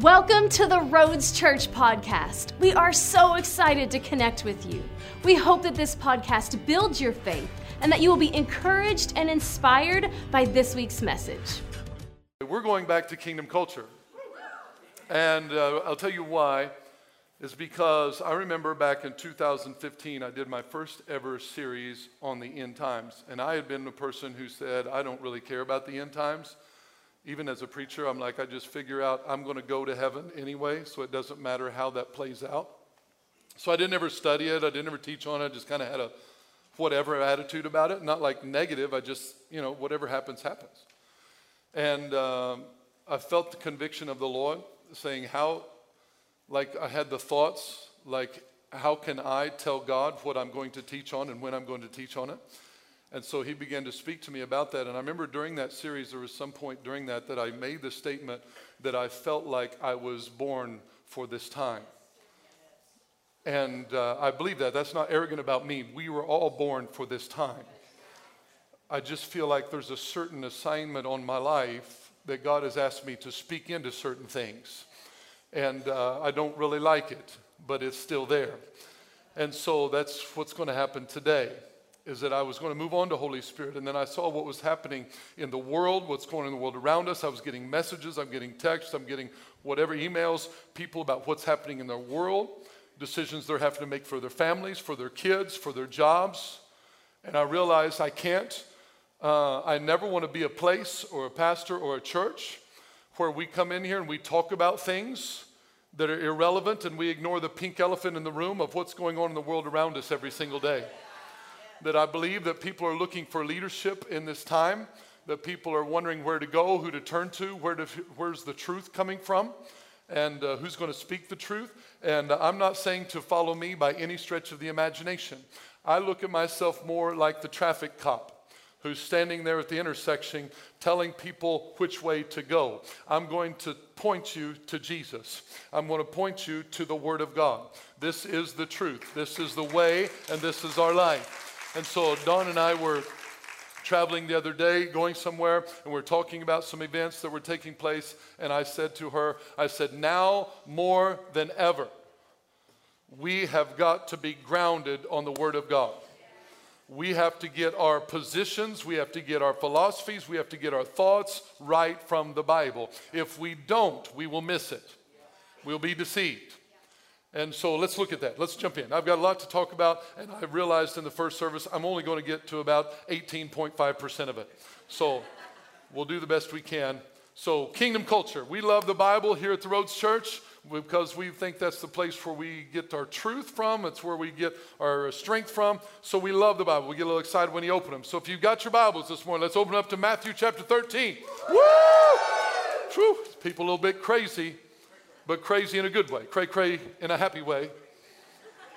Welcome to the Roads Church podcast. We are so excited to connect with you. We hope that this podcast builds your faith and that you will be encouraged and inspired by this week's message. We're going back to kingdom culture. And uh, I'll tell you why. Is because I remember back in 2015, I did my first ever series on the end times. And I had been the person who said, I don't really care about the end times even as a preacher, I'm like, I just figure out I'm going to go to heaven anyway, so it doesn't matter how that plays out. So I didn't ever study it, I didn't ever teach on it, I just kind of had a whatever attitude about it. Not like negative, I just, you know, whatever happens, happens. And um, I felt the conviction of the Lord saying, How, like, I had the thoughts, like, how can I tell God what I'm going to teach on and when I'm going to teach on it? And so he began to speak to me about that. And I remember during that series, there was some point during that that I made the statement that I felt like I was born for this time. And uh, I believe that. That's not arrogant about me. We were all born for this time. I just feel like there's a certain assignment on my life that God has asked me to speak into certain things. And uh, I don't really like it, but it's still there. And so that's what's going to happen today is that I was going to move on to Holy Spirit. And then I saw what was happening in the world, what's going on in the world around us. I was getting messages, I'm getting texts, I'm getting whatever emails, people about what's happening in their world, decisions they're having to make for their families, for their kids, for their jobs. And I realized I can't, uh, I never want to be a place or a pastor or a church where we come in here and we talk about things that are irrelevant and we ignore the pink elephant in the room of what's going on in the world around us every single day that I believe that people are looking for leadership in this time, that people are wondering where to go, who to turn to, where to, where's the truth coming from, and uh, who's going to speak the truth. And I'm not saying to follow me by any stretch of the imagination. I look at myself more like the traffic cop who's standing there at the intersection telling people which way to go. I'm going to point you to Jesus. I'm going to point you to the Word of God. This is the truth. This is the way, and this is our life. And so Dawn and I were traveling the other day, going somewhere, and we are talking about some events that were taking place. And I said to her, I said, now more than ever, we have got to be grounded on the Word of God. We have to get our positions, we have to get our philosophies, we have to get our thoughts right from the Bible. If we don't, we will miss it. We'll be deceived. And so let's look at that. Let's jump in. I've got a lot to talk about, and I realized in the first service I'm only going to get to about 18.5% of it. So we'll do the best we can. So, kingdom culture. We love the Bible here at the Roads Church because we think that's the place where we get our truth from. It's where we get our strength from. So, we love the Bible. We get a little excited when you open them. So, if you've got your Bibles this morning, let's open up to Matthew chapter 13. Woo! People a little bit crazy but crazy in a good way, cray cray in a happy way,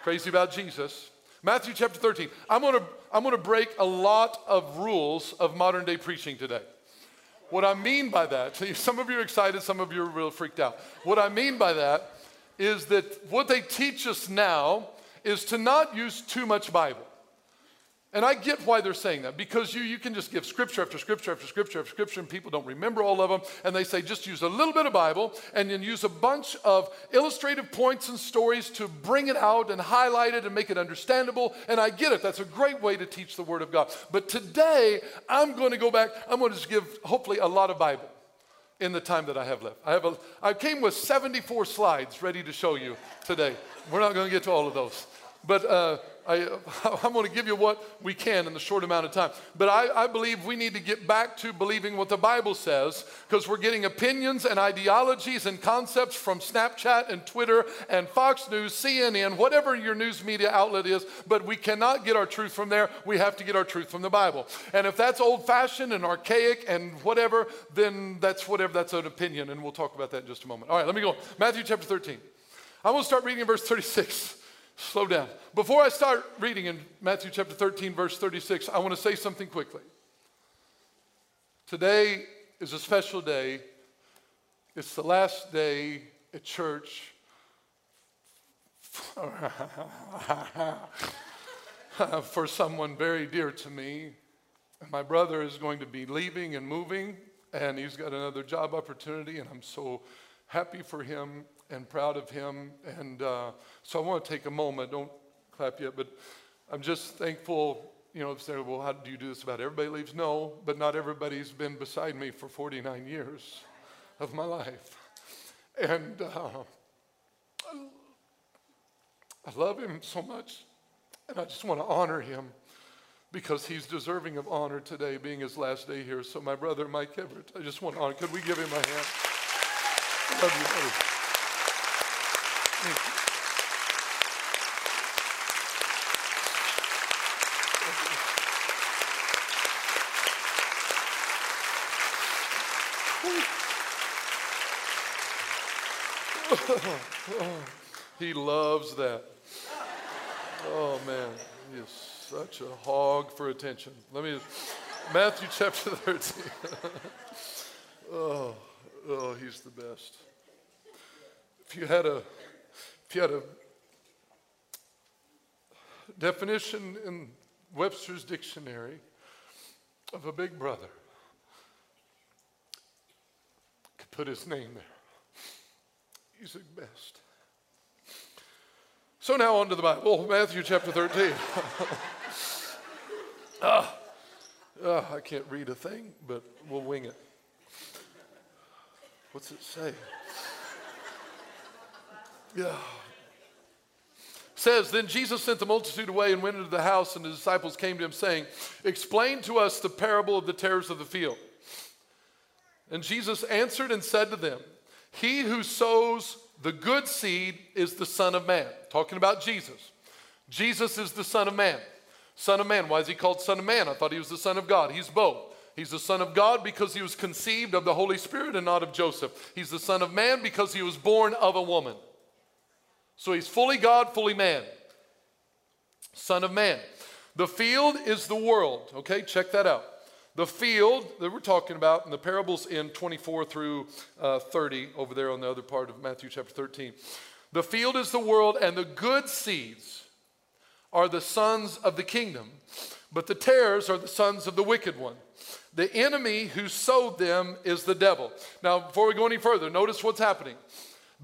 crazy about Jesus. Matthew chapter 13. I'm gonna, I'm gonna break a lot of rules of modern day preaching today. What I mean by that, some of you are excited, some of you are real freaked out. What I mean by that is that what they teach us now is to not use too much Bible. And I get why they're saying that because you, you can just give scripture after scripture after scripture after scripture, and people don't remember all of them. And they say just use a little bit of Bible and then use a bunch of illustrative points and stories to bring it out and highlight it and make it understandable. And I get it. That's a great way to teach the Word of God. But today, I'm going to go back. I'm going to just give, hopefully, a lot of Bible in the time that I have left. I, have a, I came with 74 slides ready to show you today. We're not going to get to all of those. But uh, I, am going to give you what we can in the short amount of time. But I, I believe we need to get back to believing what the Bible says because we're getting opinions and ideologies and concepts from Snapchat and Twitter and Fox News, CNN, whatever your news media outlet is. But we cannot get our truth from there. We have to get our truth from the Bible. And if that's old fashioned and archaic and whatever, then that's whatever, that's an opinion. And we'll talk about that in just a moment. All right, let me go. Matthew chapter 13. I'm going to start reading in verse 36 slow down. Before I start reading in Matthew chapter 13, verse 36, I want to say something quickly. Today is a special day. It's the last day at church for someone very dear to me. My brother is going to be leaving and moving, and he's got another job opportunity, and I'm so happy for him and proud of him. And uh, so I want to take a moment, don't clap yet, but I'm just thankful. You know, say, well, how do you do this about everybody leaves? No, but not everybody's been beside me for 49 years of my life. And uh, I love him so much, and I just want to honor him because he's deserving of honor today, being his last day here. So, my brother, Mike Everett, I just want to honor. Could we give him a hand? Love you, buddy. Thank you. he loves that. Oh man, he is such a hog for attention. Let me, Matthew chapter 13. oh, oh, he's the best. If you had a, if you had a definition in Webster's dictionary of a big brother, could put his name there. He's the best. So now on to the Bible, Matthew chapter 13. ah, ah, I can't read a thing, but we'll wing it. What's it say? Yeah. Says, then Jesus sent the multitude away and went into the house, and the disciples came to him, saying, Explain to us the parable of the tares of the field. And Jesus answered and said to them, he who sows the good seed is the Son of Man. Talking about Jesus. Jesus is the Son of Man. Son of Man. Why is he called Son of Man? I thought he was the Son of God. He's both. He's the Son of God because he was conceived of the Holy Spirit and not of Joseph. He's the Son of Man because he was born of a woman. So he's fully God, fully man. Son of Man. The field is the world. Okay, check that out. The field that we're talking about in the parables in 24 through uh, 30, over there on the other part of Matthew chapter 13. The field is the world, and the good seeds are the sons of the kingdom, but the tares are the sons of the wicked one. The enemy who sowed them is the devil. Now, before we go any further, notice what's happening.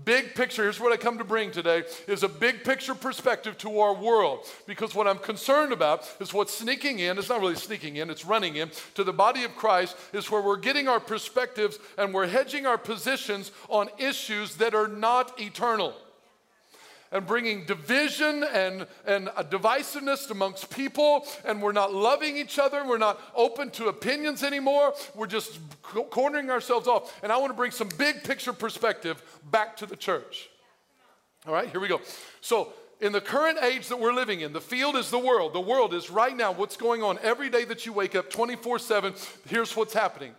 Big picture, here's what I come to bring today is a big picture perspective to our world. Because what I'm concerned about is what's sneaking in, it's not really sneaking in, it's running in to the body of Christ, is where we're getting our perspectives and we're hedging our positions on issues that are not eternal and bringing division and, and divisiveness amongst people, and we're not loving each other. We're not open to opinions anymore. We're just cornering ourselves off. And I want to bring some big picture perspective back to the church. All right, here we go. So, in the current age that we're living in, the field is the world. The world is right now what's going on every day that you wake up 24 7. Here's what's happening.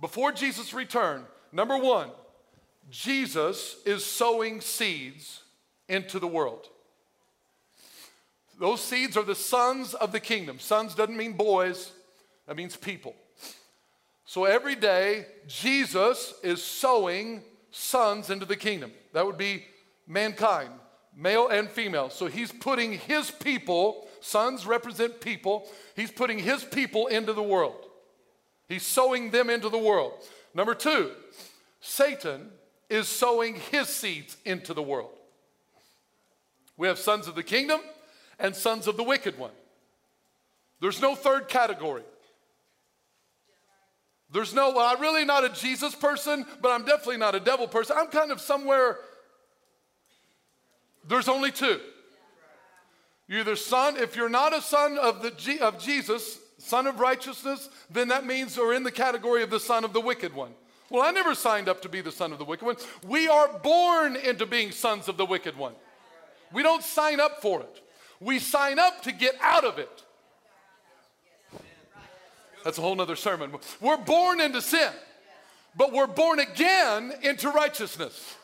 Before Jesus' return, number one, Jesus is sowing seeds into the world. Those seeds are the sons of the kingdom. Sons doesn't mean boys, that means people. So every day, Jesus is sowing sons into the kingdom. That would be mankind, male and female. So he's putting his people, sons represent people, he's putting his people into the world. He's sowing them into the world. Number two, Satan is sowing his seeds into the world. We have sons of the kingdom and sons of the wicked one. There's no third category. There's no, well, I'm really not a Jesus person, but I'm definitely not a devil person. I'm kind of somewhere, there's only two. You're either son, if you're not a son of, the, of Jesus, son of righteousness, then that means you're in the category of the son of the wicked one. Well, I never signed up to be the son of the wicked one. We are born into being sons of the wicked one. We don't sign up for it, we sign up to get out of it. That's a whole nother sermon. We're born into sin, but we're born again into righteousness.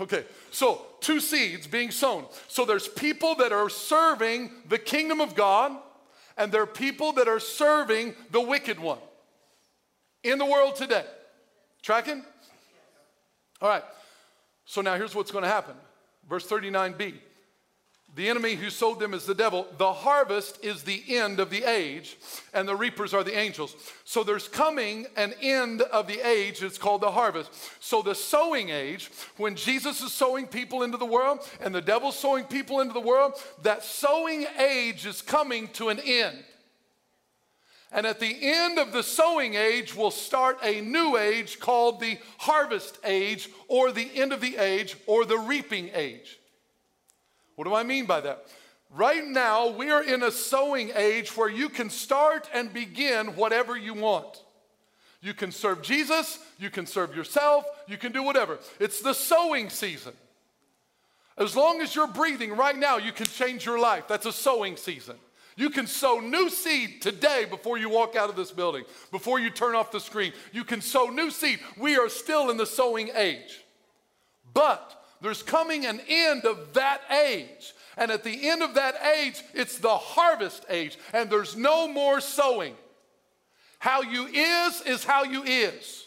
Okay, so two seeds being sown. So there's people that are serving the kingdom of God, and there are people that are serving the wicked one in the world today. Tracking? All right, so now here's what's going to happen Verse 39b The enemy who sowed them is the devil. The harvest is the end of the age, and the reapers are the angels. So there's coming an end of the age. It's called the harvest. So the sowing age, when Jesus is sowing people into the world and the devil's sowing people into the world, that sowing age is coming to an end. And at the end of the sowing age, will start a new age called the harvest age, or the end of the age, or the reaping age. What do I mean by that? Right now, we are in a sowing age where you can start and begin whatever you want. You can serve Jesus, you can serve yourself, you can do whatever. It's the sowing season. As long as you're breathing right now, you can change your life. That's a sowing season. You can sow new seed today before you walk out of this building, before you turn off the screen. You can sow new seed. We are still in the sowing age. But there's coming an end of that age. And at the end of that age, it's the harvest age, and there's no more sowing. How you is is how you is.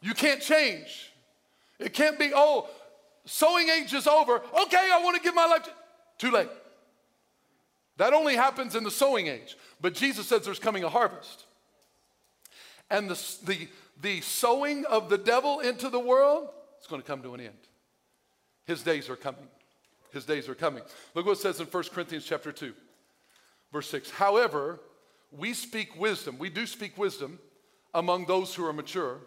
You can't change. It can't be, oh, sowing age is over. Okay, I want to give my life to. Too late. That only happens in the sowing age. But Jesus says there's coming a harvest. And the, the, the sowing of the devil into the world is going to come to an end. His days are coming. His days are coming. Look what it says in 1 Corinthians chapter 2, verse 6. However, we speak wisdom. We do speak wisdom among those who are mature.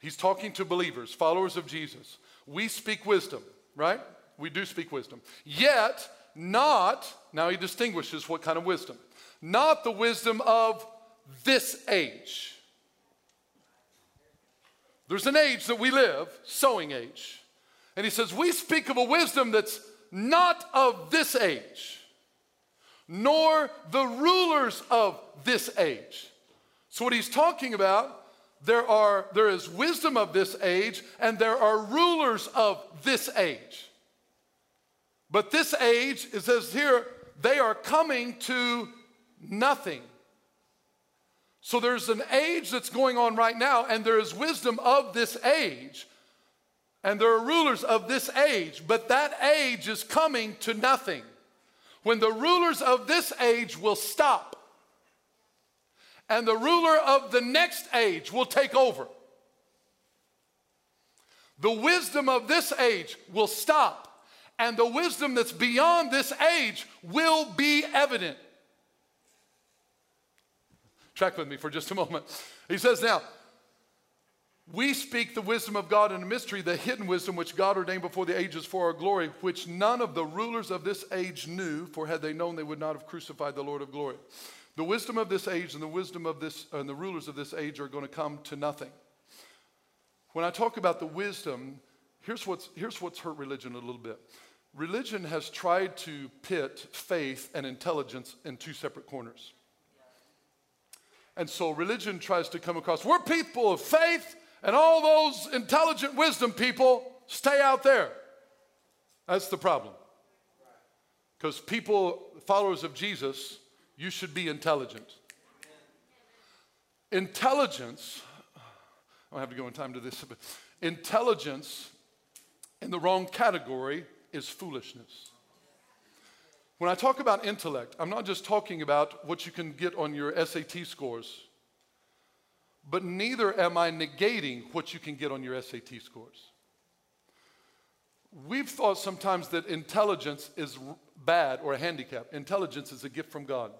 He's talking to believers, followers of Jesus. We speak wisdom, right? We do speak wisdom. Yet, not, now he distinguishes what kind of wisdom. Not the wisdom of this age there's an age that we live, sowing age. And he says, We speak of a wisdom that's not of this age, nor the rulers of this age. So, what he's talking about, there, are, there is wisdom of this age, and there are rulers of this age. But this age, it says here, they are coming to nothing. So there's an age that's going on right now, and there is wisdom of this age, and there are rulers of this age, but that age is coming to nothing. When the rulers of this age will stop, and the ruler of the next age will take over. The wisdom of this age will stop, and the wisdom that's beyond this age will be evident. Track with me for just a moment. He says, Now, we speak the wisdom of God in a mystery, the hidden wisdom which God ordained before the ages for our glory, which none of the rulers of this age knew, for had they known, they would not have crucified the Lord of glory. The wisdom of this age and the wisdom of this and the rulers of this age are going to come to nothing. When I talk about the wisdom, here's what's, here's what's hurt religion a little bit. Religion has tried to pit faith and intelligence in two separate corners. And so religion tries to come across we're people of faith, and all those intelligent wisdom people stay out there. That's the problem. Because people, followers of Jesus, you should be intelligent. Intelligence, I don't have to go in time to this, but intelligence in the wrong category is foolishness. When I talk about intellect, I'm not just talking about what you can get on your SAT scores, but neither am I negating what you can get on your SAT scores. We've thought sometimes that intelligence is bad or a handicap. Intelligence is a gift from God.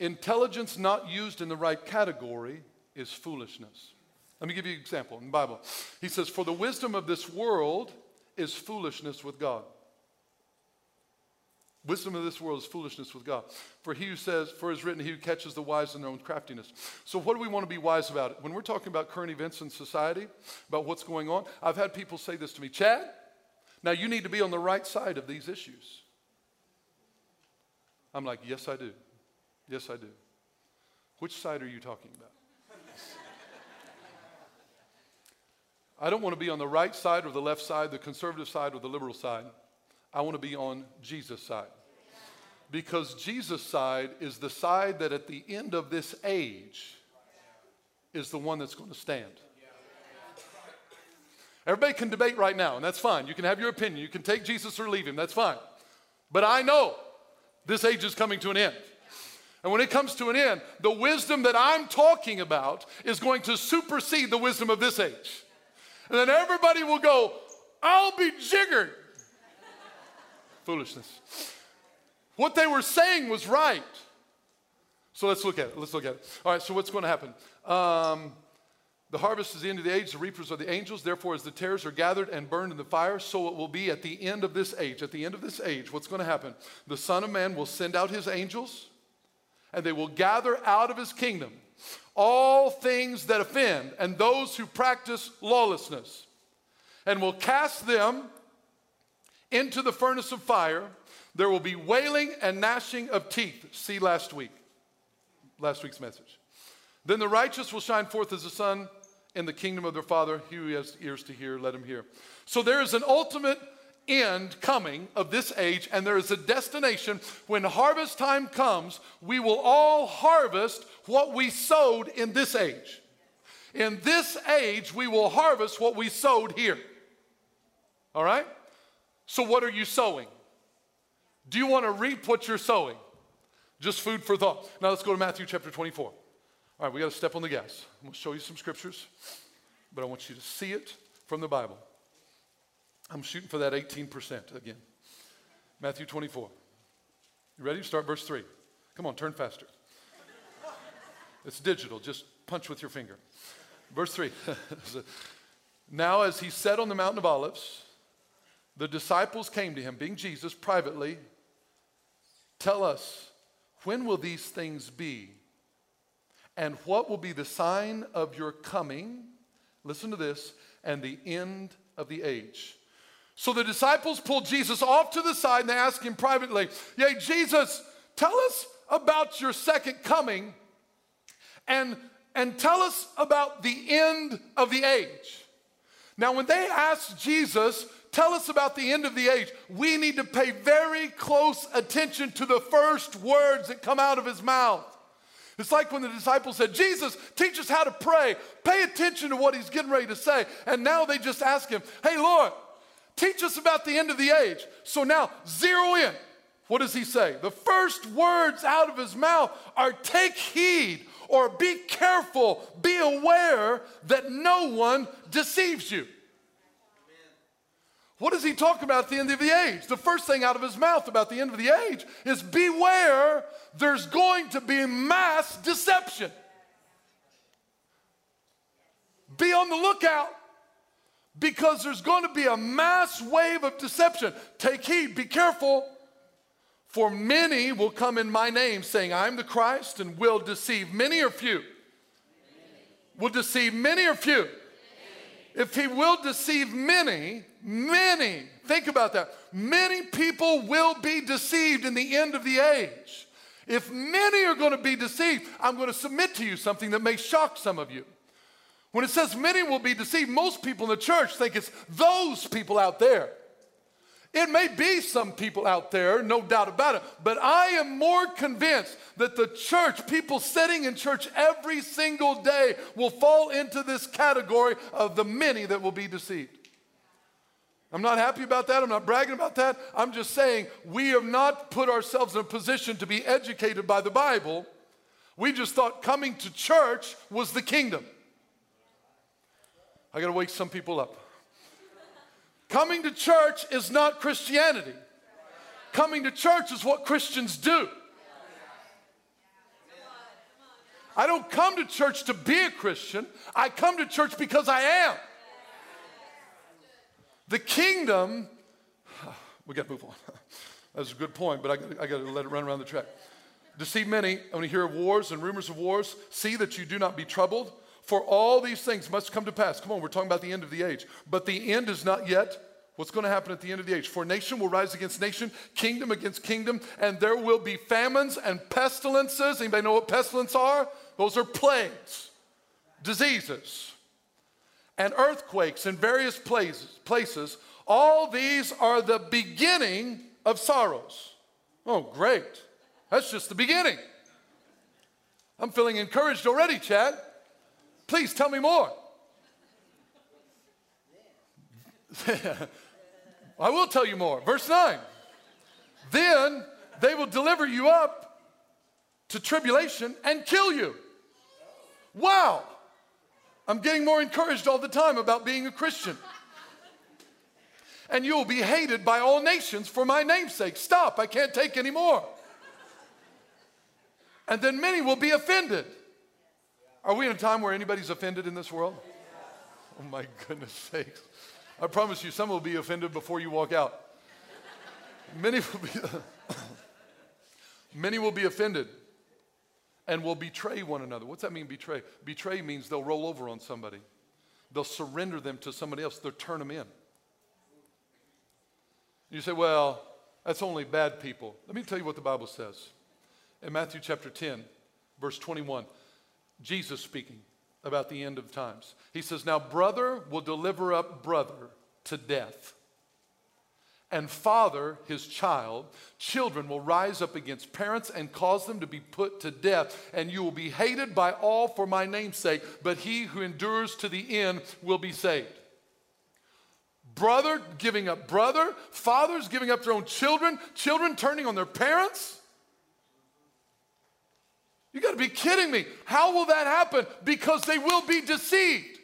Intelligence not used in the right category is foolishness. Let me give you an example in the Bible. He says, For the wisdom of this world is foolishness with God. Wisdom of this world is foolishness with God. For he who says, for is written, he who catches the wise in their own craftiness. So, what do we want to be wise about? When we're talking about current events in society, about what's going on, I've had people say this to me Chad, now you need to be on the right side of these issues. I'm like, yes, I do. Yes, I do. Which side are you talking about? I don't want to be on the right side or the left side, the conservative side or the liberal side. I want to be on Jesus' side. Because Jesus' side is the side that at the end of this age is the one that's going to stand. Everybody can debate right now, and that's fine. You can have your opinion. You can take Jesus or leave him. That's fine. But I know this age is coming to an end. And when it comes to an end, the wisdom that I'm talking about is going to supersede the wisdom of this age. And then everybody will go, I'll be jiggered. Foolishness. What they were saying was right. So let's look at it. Let's look at it. All right, so what's going to happen? Um, the harvest is the end of the age, the reapers are the angels. Therefore, as the tares are gathered and burned in the fire, so it will be at the end of this age. At the end of this age, what's going to happen? The Son of Man will send out his angels, and they will gather out of his kingdom all things that offend and those who practice lawlessness, and will cast them into the furnace of fire. There will be wailing and gnashing of teeth. See last week, last week's message. Then the righteous will shine forth as the sun in the kingdom of their Father. He who has ears to hear, let him hear. So there is an ultimate end coming of this age, and there is a destination. When harvest time comes, we will all harvest what we sowed in this age. In this age, we will harvest what we sowed here. All right? So, what are you sowing? Do you want to reap what you're sowing? Just food for thought. Now, let's go to Matthew chapter 24. All right, we got to step on the gas. I'm going to show you some scriptures, but I want you to see it from the Bible. I'm shooting for that 18% again. Matthew 24. You ready? Start verse 3. Come on, turn faster. It's digital, just punch with your finger. Verse 3. now, as he sat on the Mountain of Olives, the disciples came to him, being Jesus, privately. Tell us, when will these things be? And what will be the sign of your coming? Listen to this, and the end of the age. So the disciples pulled Jesus off to the side and they asked him privately, Yay, Jesus, tell us about your second coming and, and tell us about the end of the age. Now, when they asked Jesus, tell us about the end of the age, we need to pay very close attention to the first words that come out of his mouth. It's like when the disciples said, Jesus, teach us how to pray. Pay attention to what he's getting ready to say. And now they just ask him, Hey, Lord, Teach us about the end of the age. So now, zero in. What does he say? The first words out of his mouth are take heed or be careful, be aware that no one deceives you. What does he talk about at the end of the age? The first thing out of his mouth about the end of the age is beware, there's going to be mass deception. Be on the lookout because there's going to be a mass wave of deception. Take heed, be careful. For many will come in my name, saying, I'm the Christ, and will deceive many or few. Will deceive many or few. If he will deceive many, many, think about that. Many people will be deceived in the end of the age. If many are going to be deceived, I'm going to submit to you something that may shock some of you. When it says many will be deceived, most people in the church think it's those people out there. It may be some people out there, no doubt about it, but I am more convinced that the church, people sitting in church every single day, will fall into this category of the many that will be deceived. I'm not happy about that. I'm not bragging about that. I'm just saying we have not put ourselves in a position to be educated by the Bible. We just thought coming to church was the kingdom. I got to wake some people up. Coming to church is not Christianity. Coming to church is what Christians do. I don't come to church to be a Christian. I come to church because I am. The kingdom, we got to move on. That's a good point, but I, I got to let it run around the track. Deceive many, when you hear of wars and rumors of wars, see that you do not be troubled for all these things must come to pass. Come on, we're talking about the end of the age. But the end is not yet. What's going to happen at the end of the age? For nation will rise against nation, kingdom against kingdom, and there will be famines and pestilences. Anybody know what pestilence are? Those are plagues, diseases, and earthquakes in various places. places. All these are the beginning of sorrows. Oh, great. That's just the beginning. I'm feeling encouraged already, Chad. Please tell me more. I will tell you more. Verse 9. Then they will deliver you up to tribulation and kill you. Wow. I'm getting more encouraged all the time about being a Christian. And you will be hated by all nations for my name's sake. Stop, I can't take any more. And then many will be offended. Are we in a time where anybody's offended in this world? Oh my goodness sakes. I promise you, some will be offended before you walk out. Many will be, many will be offended and will betray one another. What's that mean, betray? Betray means they'll roll over on somebody, they'll surrender them to somebody else, they'll turn them in. You say, well, that's only bad people. Let me tell you what the Bible says. In Matthew chapter 10, verse 21, Jesus speaking about the end of times. He says, Now brother will deliver up brother to death and father his child. Children will rise up against parents and cause them to be put to death, and you will be hated by all for my name's sake, but he who endures to the end will be saved. Brother giving up brother, fathers giving up their own children, children turning on their parents. You got to be kidding me. How will that happen? Because they will be deceived.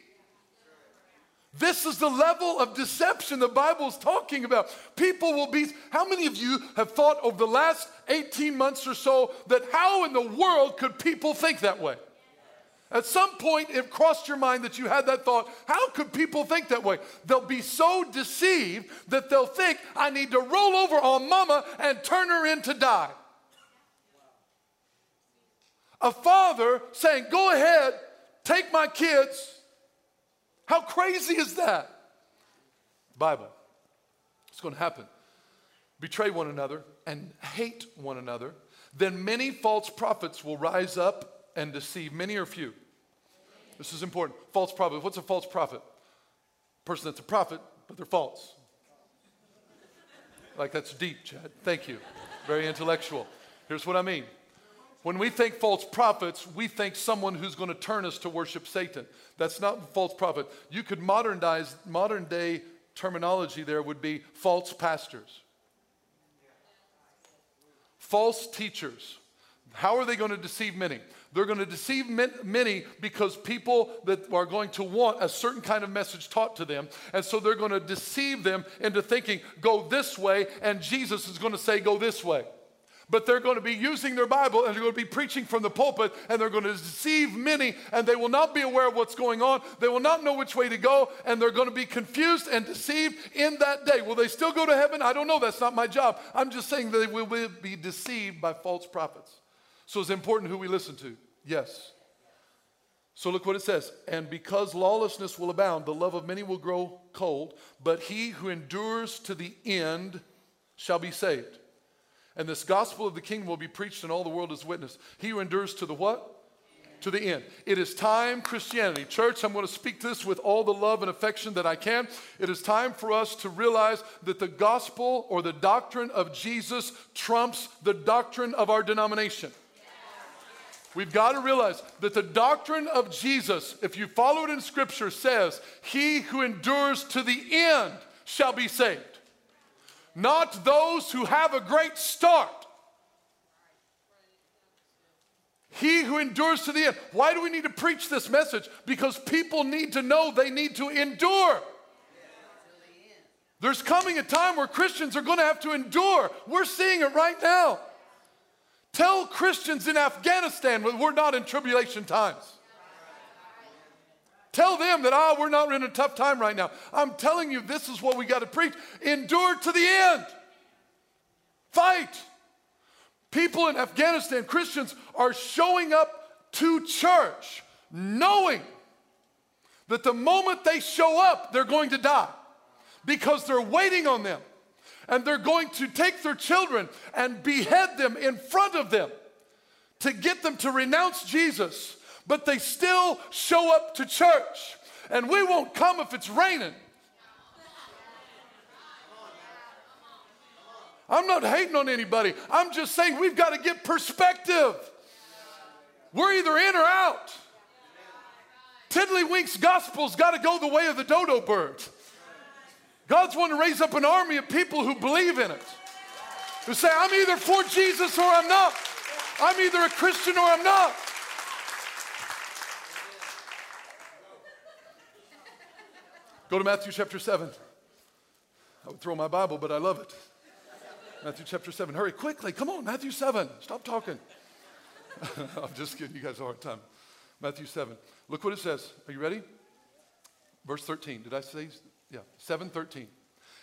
This is the level of deception the Bible is talking about. People will be, how many of you have thought over the last 18 months or so that how in the world could people think that way? At some point, it crossed your mind that you had that thought how could people think that way? They'll be so deceived that they'll think, I need to roll over on mama and turn her in to die. A father saying, Go ahead, take my kids how crazy is that? Bible. It's going to happen. Betray one another and hate one another. Then many false prophets will rise up and deceive. Many or few. This is important. False prophet. What's a false prophet? Person that's a prophet, but they're false. Like that's deep, Chad. Thank you. Very intellectual. Here's what I mean when we think false prophets, we think someone who's going to turn us to worship Satan. That's not a false prophet. You could modernize modern day terminology there would be false pastors. False teachers. How are they going to deceive many? They're going to deceive many because people that are going to want a certain kind of message taught to them. And so they're going to deceive them into thinking, go this way, and Jesus is going to say, go this way but they're going to be using their Bible and they're going to be preaching from the pulpit and they're going to deceive many and they will not be aware of what's going on. They will not know which way to go and they're going to be confused and deceived in that day. Will they still go to heaven? I don't know. That's not my job. I'm just saying they will be deceived by false prophets. So it's important who we listen to. Yes. So look what it says. And because lawlessness will abound, the love of many will grow cold, but he who endures to the end shall be saved. And this gospel of the kingdom will be preached in all the world as witness. He who endures to the what? To the end. It is time, Christianity. Church, I'm going to speak this with all the love and affection that I can. It is time for us to realize that the gospel or the doctrine of Jesus trumps the doctrine of our denomination. We've got to realize that the doctrine of Jesus, if you follow it in Scripture, says, He who endures to the end shall be saved not those who have a great start. He who endures to the end. Why do we need to preach this message? Because people need to know they need to endure. There's coming a time where Christians are going to have to endure. We're seeing it right now. Tell Christians in Afghanistan we're not in tribulation times. Tell them that, ah, oh, we're not in a tough time right now. I'm telling you, this is what we got to preach. Endure to the end. Fight. People in Afghanistan, Christians, are showing up to church knowing that the moment they show up, they're going to die because they're waiting on them. And they're going to take their children and behead them in front of them to get them to renounce Jesus but they still show up to church. And we won't come if it's raining. I'm not hating on anybody. I'm just saying we've got to get perspective. We're either in or out. Tiddlywinks gospel's got to go the way of the dodo bird. God's wanting to raise up an army of people who believe in it. Who say, I'm either for Jesus or I'm not. I'm either a Christian or I'm not. Go to Matthew chapter 7. I would throw my Bible, but I love it. Matthew chapter 7. Hurry quickly. Come on, Matthew 7. Stop talking. I'm just kidding. You guys a hard time. Matthew 7. Look what it says. Are you ready? Verse 13. Did I say? Yeah, 713.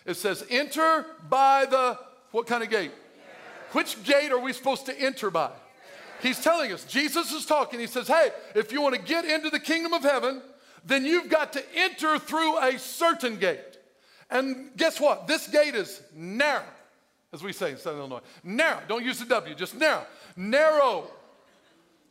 It says, Enter by the what kind of gate? Which gate are we supposed to enter by? He's telling us, Jesus is talking. He says, Hey, if you want to get into the kingdom of heaven, then you've got to enter through a certain gate. And guess what? This gate is narrow, as we say in Southern Illinois. Narrow. Don't use the W, just narrow. Narrow.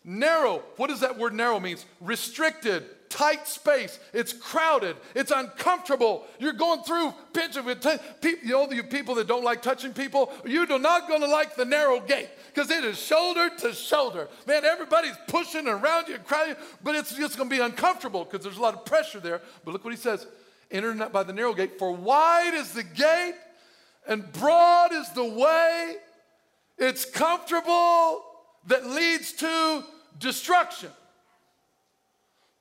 Narrow. What does that word narrow means? Restricted, tight space. It's crowded. It's uncomfortable. You're going through pinching with people. You know, you people that don't like touching people. You're not going to like the narrow gate because it is shoulder to shoulder. Man, everybody's pushing around you and crowding, but it's just going to be uncomfortable because there's a lot of pressure there. But look what he says: Enter not by the narrow gate, for wide is the gate, and broad is the way. It's comfortable that leads to destruction.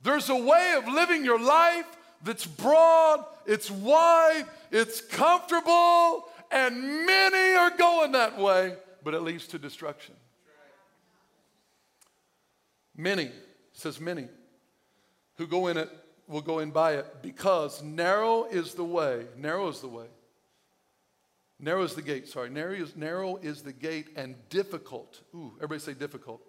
There's a way of living your life that's broad, it's wide, it's comfortable, and many are going that way, but it leads to destruction. Many, says many, who go in it will go in by it because narrow is the way, narrow is the way. Narrow is the gate, sorry. Narrow is, narrow is the gate and difficult. Ooh, everybody say difficult.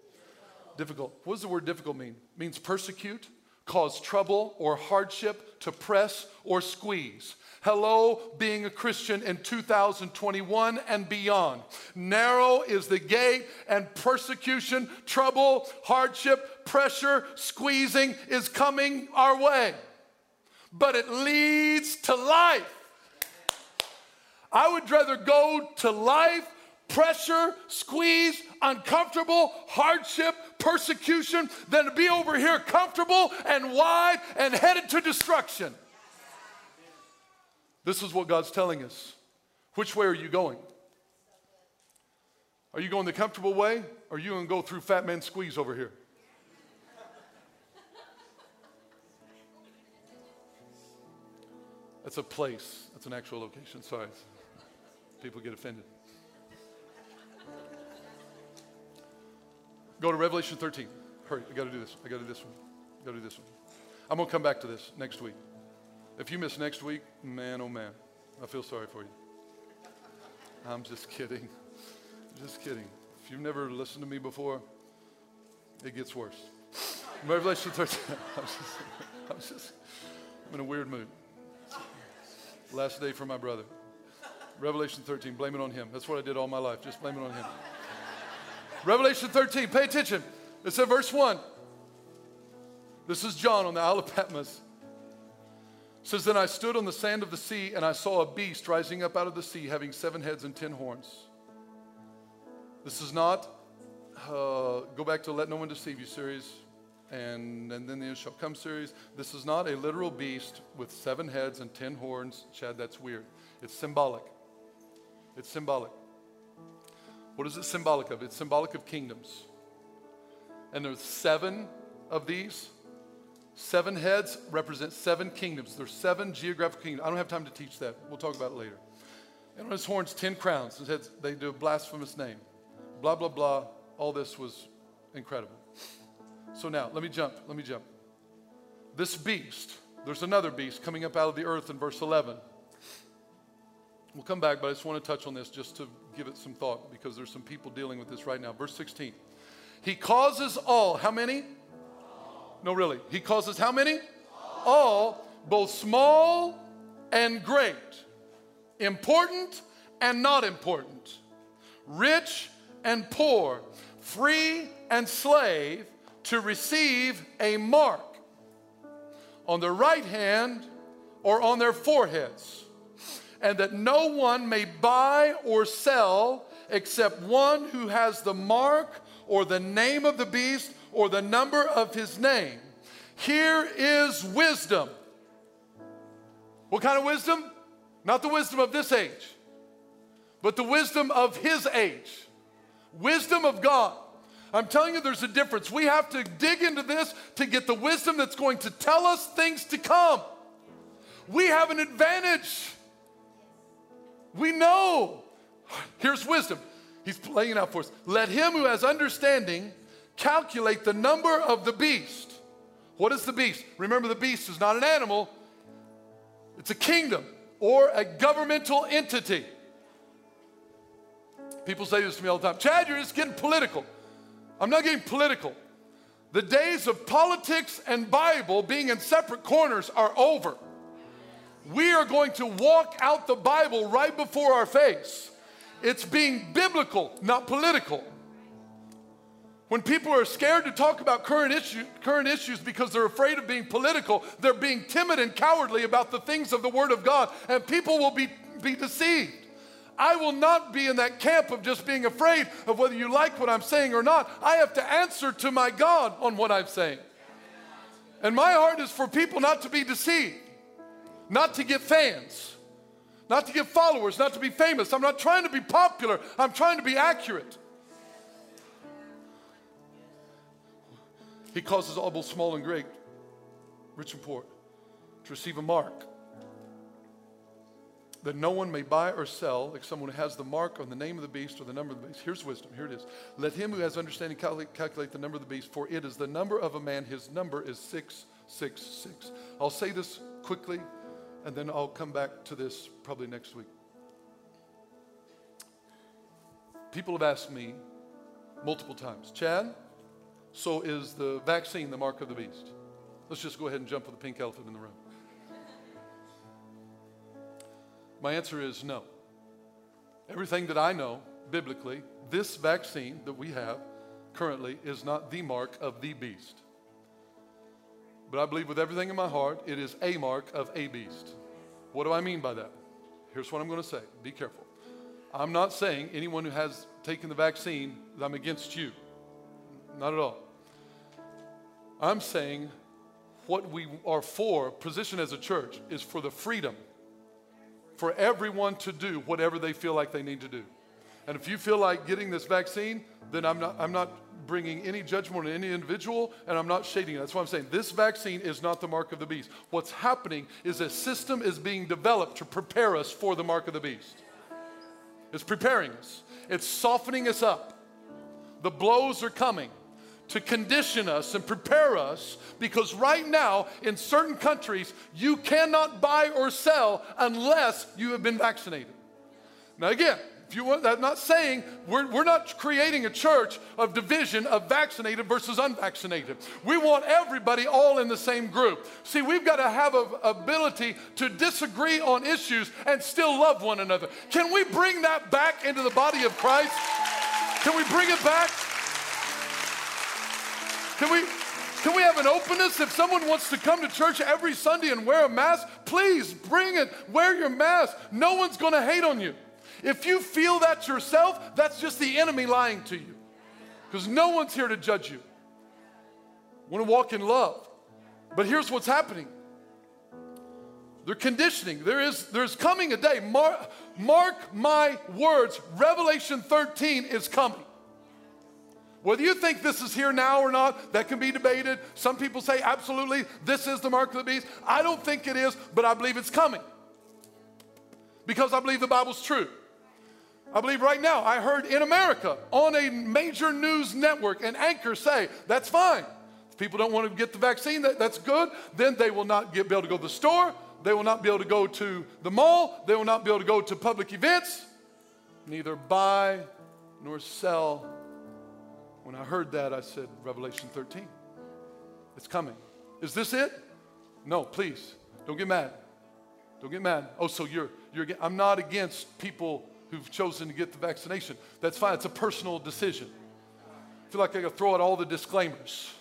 Difficult. What does the word difficult mean? It means persecute, cause trouble or hardship, to press or squeeze. Hello, being a Christian in 2021 and beyond. Narrow is the gate, and persecution, trouble, hardship, pressure, squeezing is coming our way. But it leads to life. I would rather go to life, pressure, squeeze, uncomfortable, hardship, persecution than to be over here comfortable and wide and headed to destruction. This is what God's telling us. Which way are you going? Are you going the comfortable way or are you going to go through fat man squeeze over here? That's a place. That's an actual location. Sorry. People get offended. Go to Revelation 13. Hurry, I got to do this. I got to do this one. I got to do this one. I'm going to come back to this next week. If you miss next week, man, oh man, I feel sorry for you. I'm just kidding. Just kidding. If you've never listened to me before, it gets worse. Revelation 13. I'm just, I'm just, I'm in a weird mood. Last day for my brother. Revelation 13, blame it on him. That's what I did all my life. Just blame it on him. Revelation 13, pay attention. It in verse 1. This is John on the Isle of Patmos. It says, Then I stood on the sand of the sea, and I saw a beast rising up out of the sea, having seven heads and ten horns. This is not, uh, go back to Let No One Deceive You series, and, and then the end Shall Come series. This is not a literal beast with seven heads and ten horns. Chad, that's weird. It's symbolic. It's symbolic. What is it symbolic of? It's symbolic of kingdoms. And there's seven of these. Seven heads represent seven kingdoms. There's seven geographical kingdoms. I don't have time to teach that. We'll talk about it later. And on his horns, ten crowns. His heads, they do a blasphemous name. Blah, blah, blah. All this was incredible. So now, let me jump. Let me jump. This beast, there's another beast coming up out of the earth in verse 11. We'll come back, but I just want to touch on this just to give it some thought because there's some people dealing with this right now. Verse 16. He causes all, how many? No, really. He causes how many? All, both small and great, important and not important, rich and poor, free and slave, to receive a mark on their right hand or on their foreheads and that no one may buy or sell except one who has the mark or the name of the beast or the number of his name. Here is wisdom. What kind of wisdom? Not the wisdom of this age, but the wisdom of his age. Wisdom of God. I'm telling you, there's a difference. We have to dig into this to get the wisdom that's going to tell us things to come. We have an advantage. We know. Here's wisdom. He's laying out for us. Let him who has understanding calculate the number of the beast. What is the beast? Remember, the beast is not an animal, it's a kingdom or a governmental entity. People say this to me all the time Chad, you're just getting political. I'm not getting political. The days of politics and Bible being in separate corners are over. We are going to walk out the Bible right before our face. It's being biblical, not political. When people are scared to talk about current, issue, current issues because they're afraid of being political, they're being timid and cowardly about the things of the Word of God, and people will be, be deceived. I will not be in that camp of just being afraid of whether you like what I'm saying or not. I have to answer to my God on what I'm saying. And my heart is for people not to be deceived, not to get fans, not to get followers, not to be famous. I'm not trying to be popular, I'm trying to be accurate. He causes all both small and great, rich and poor, to receive a mark that no one may buy or sell like someone who has the mark on the name of the beast or the number of the beast. Here's wisdom. Here it is. Let him who has understanding calculate, calculate the number of the beast, for it is the number of a man. His number is 666. I'll say this quickly, and then I'll come back to this probably next week. People have asked me multiple times, Chad, so is the vaccine the mark of the beast? Let's just go ahead and jump with the pink elephant in the room. My answer is no. Everything that I know biblically, this vaccine that we have currently is not the mark of the beast. But I believe with everything in my heart, it is a mark of a beast. What do I mean by that? Here's what I'm going to say. Be careful. I'm not saying anyone who has taken the vaccine that I'm against you. Not at all. I'm saying what we are for, position as a church, is for the freedom for everyone to do whatever they feel like they need to do. And if you feel like getting this vaccine, then I'm not, I'm not bringing any judgment on any individual and I'm not shading it. That's why I'm saying this vaccine is not the mark of the beast. What's happening is a system is being developed to prepare us for the mark of the beast. It's preparing us, it's softening us up. The blows are coming to condition us and prepare us because right now in certain countries you cannot buy or sell unless you have been vaccinated. Now, again, if you want, I'm not saying we're, we're not creating a church of division of vaccinated versus unvaccinated. We want everybody all in the same group. See, we've got to have an ability to disagree on issues and still love one another. Can we bring that back into the body of Christ? Can we bring it back? Can we, can we have an openness? If someone wants to come to church every Sunday and wear a mask, please bring it. Wear your mask. No one's going to hate on you. If you feel that yourself, that's just the enemy lying to you. Because no one's here to judge you. want to walk in love. But here's what's happening. They're conditioning. There is there's coming a day. Mark, mark my words. Revelation 13 is coming. Whether you think this is here now or not, that can be debated. Some people say, absolutely, this is the mark of the beast. I don't think it is, but I believe it's coming because I believe the Bible's true. I believe right now, I heard in America on a major news network an anchor say, that's fine. If people don't want to get the vaccine, that, that's good. Then they will not get, be able to go to the store. They will not be able to go to the mall. They will not be able to go to public events. Neither buy nor sell when I heard that, I said, Revelation 13. It's coming. Is this it? No, please. Don't get mad. Don't get mad. Oh, so you're, you're, I'm not against people who've chosen to get the vaccination. That's fine. It's a personal decision. I feel like I gotta throw out all the disclaimers,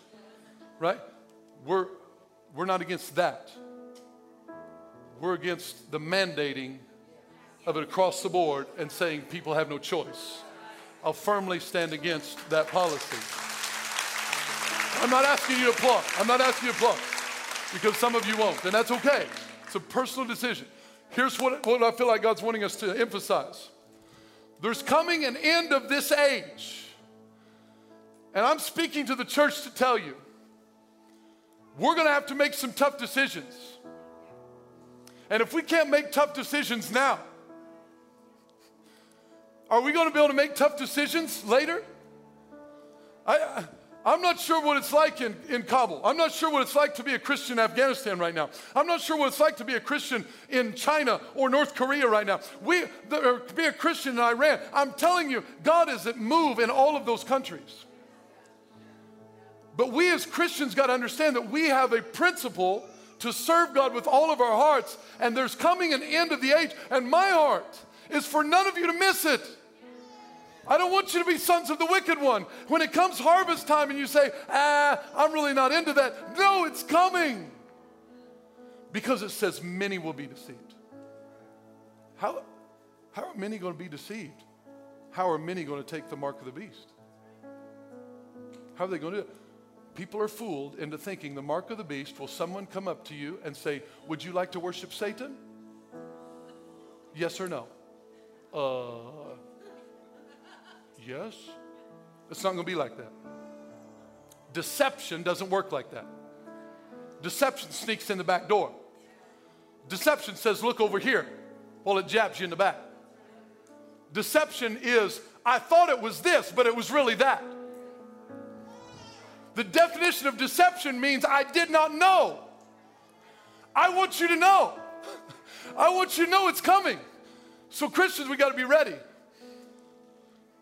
right? We're, we're not against that. We're against the mandating of it across the board and saying people have no choice. I'll firmly stand against that policy. I'm not asking you to applaud. I'm not asking you to applaud because some of you won't, and that's okay. It's a personal decision. Here's what, what I feel like God's wanting us to emphasize there's coming an end of this age. And I'm speaking to the church to tell you we're going to have to make some tough decisions. And if we can't make tough decisions now, are we going to be able to make tough decisions later? I, I'm not sure what it's like in, in Kabul. I'm not sure what it's like to be a Christian in Afghanistan right now. I'm not sure what it's like to be a Christian in China or North Korea right now. We, the, uh, or be a Christian in Iran. I'm telling you, God is at move in all of those countries. But we as Christians got to understand that we have a principle to serve God with all of our hearts, and there's coming an end of the age, and my heart is for none of you to miss it. I don't want you to be sons of the wicked one. When it comes harvest time and you say, ah, I'm really not into that. No, it's coming. Because it says many will be deceived. How, how are many going to be deceived? How are many going to take the mark of the beast? How are they going to do it? People are fooled into thinking the mark of the beast will someone come up to you and say, Would you like to worship Satan? Yes or no? Uh, yes. It's not going to be like that. Deception doesn't work like that. Deception sneaks in the back door. Deception says, Look over here, while it jabs you in the back. Deception is, I thought it was this, but it was really that. The definition of deception means I did not know. I want you to know. I want you to know it's coming. So, Christians, we got to be ready.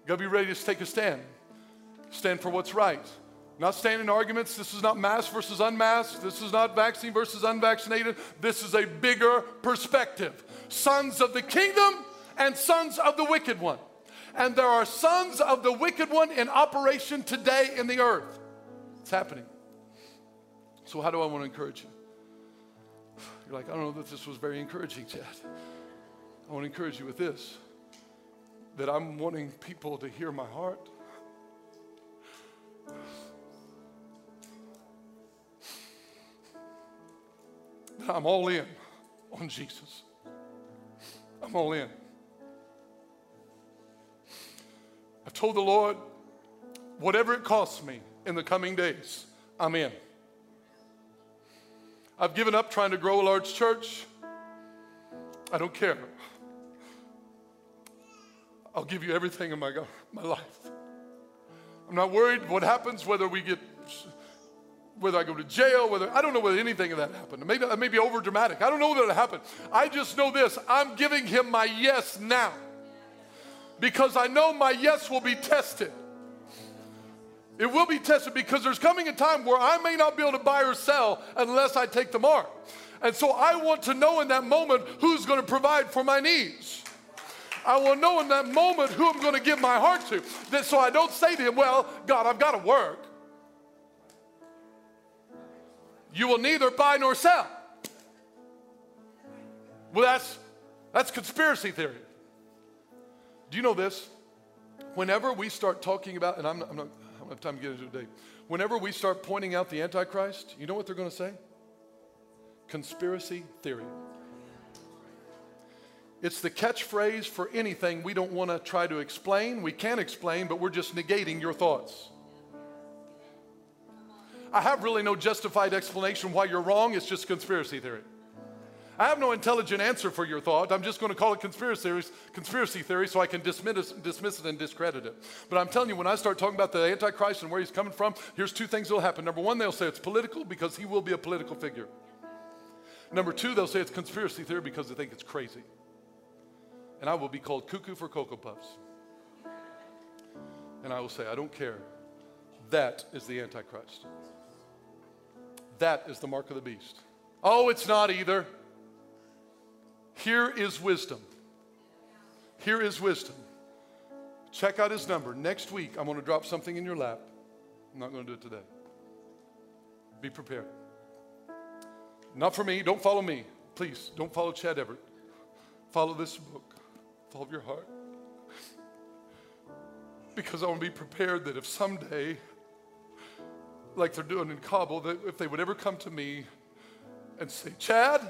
Got to be ready to take a stand. Stand for what's right. Not stand in arguments. This is not masked versus unmasked. This is not vaccine versus unvaccinated. This is a bigger perspective. Sons of the kingdom and sons of the wicked one. And there are sons of the wicked one in operation today in the earth. It's happening. So, how do I want to encourage you? You're like, I don't know that this was very encouraging, Chad. I want to encourage you with this that I'm wanting people to hear my heart. That I'm all in on Jesus. I'm all in. I've told the Lord, whatever it costs me, in the coming days, I'm in. I've given up trying to grow a large church. I don't care. I'll give you everything in my, my life. I'm not worried what happens, whether we get, whether I go to jail, whether, I don't know whether anything of that happened. Maybe I may be over dramatic. I don't know whether it happened. I just know this I'm giving him my yes now because I know my yes will be tested. It will be tested because there's coming a time where I may not be able to buy or sell unless I take the mark. And so I want to know in that moment who's going to provide for my needs. I will know in that moment who I'm going to give my heart to. That so I don't say to him, Well, God, I've got to work. You will neither buy nor sell. Well, that's that's conspiracy theory. Do you know this? Whenever we start talking about, and I'm not, I'm not don't have time to get into it today. Whenever we start pointing out the Antichrist, you know what they're going to say? Conspiracy theory. It's the catchphrase for anything we don't want to try to explain. We can't explain, but we're just negating your thoughts. I have really no justified explanation why you're wrong. It's just conspiracy theory. I have no intelligent answer for your thought. I'm just going to call it conspiracy theory, conspiracy theory so I can dismiss, dismiss it and discredit it. But I'm telling you, when I start talking about the Antichrist and where he's coming from, here's two things that will happen. Number one, they'll say it's political because he will be a political figure. Number two, they'll say it's conspiracy theory because they think it's crazy. And I will be called cuckoo for Cocoa Puffs. And I will say, I don't care. That is the Antichrist. That is the mark of the beast. Oh, it's not either. Here is wisdom. Here is wisdom. Check out his number. Next week, I'm going to drop something in your lap. I'm not going to do it today. Be prepared. Not for me. Don't follow me. Please, don't follow Chad Everett. Follow this book. Follow your heart. Because I want to be prepared that if someday, like they're doing in Kabul, that if they would ever come to me and say, Chad,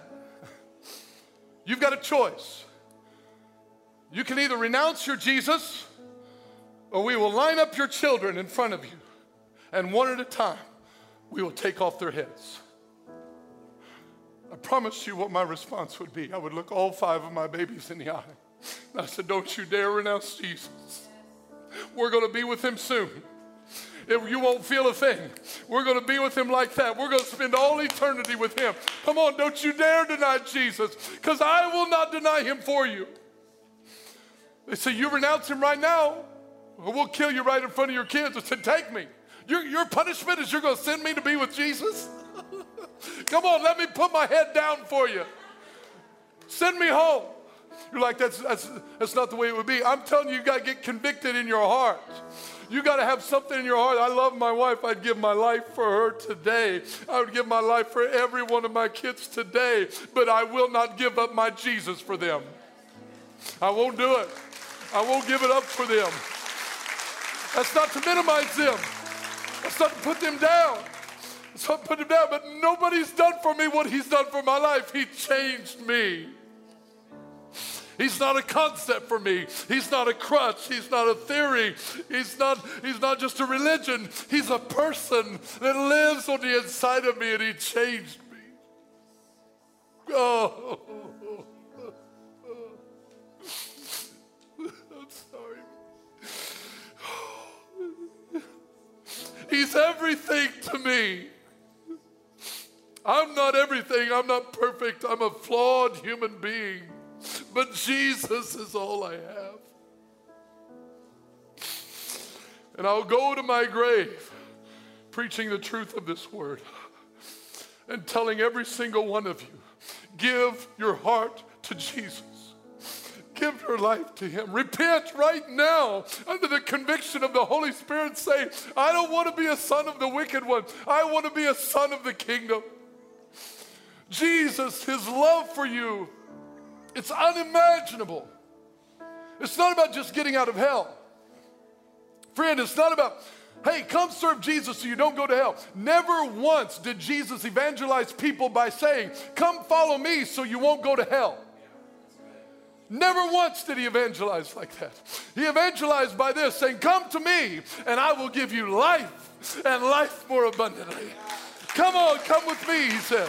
You've got a choice. You can either renounce your Jesus or we will line up your children in front of you and one at a time we will take off their heads. I promise you what my response would be. I would look all five of my babies in the eye. And I said, Don't you dare renounce Jesus. We're going to be with him soon. If you won't feel a thing. We're going to be with him like that. We're going to spend all eternity with him. Come on, don't you dare deny Jesus, because I will not deny him for you. They say, You renounce him right now, or we'll kill you right in front of your kids. I said, Take me. Your, your punishment is you're going to send me to be with Jesus? Come on, let me put my head down for you. Send me home. You're like, that's, that's, that's not the way it would be. I'm telling you, you got to get convicted in your heart. You got to have something in your heart. I love my wife. I'd give my life for her today. I would give my life for every one of my kids today, but I will not give up my Jesus for them. I won't do it. I won't give it up for them. That's not to minimize them. That's not to put them down. That's not to put them down. But nobody's done for me what he's done for my life. He changed me. He's not a concept for me. He's not a crutch. He's not a theory. He's not, he's not just a religion. He's a person that lives on the inside of me and he changed me. Oh. I'm sorry. He's everything to me. I'm not everything. I'm not perfect. I'm a flawed human being. But Jesus is all I have. And I'll go to my grave preaching the truth of this word and telling every single one of you give your heart to Jesus. Give your life to Him. Repent right now under the conviction of the Holy Spirit. Say, I don't want to be a son of the wicked one. I want to be a son of the kingdom. Jesus, His love for you it's unimaginable. It's not about just getting out of hell. Friend, it's not about, hey, come serve Jesus so you don't go to hell. Never once did Jesus evangelize people by saying, come follow me so you won't go to hell. Never once did he evangelize like that. He evangelized by this, saying, Come to me, and I will give you life and life more abundantly. Come on, come with me, he said.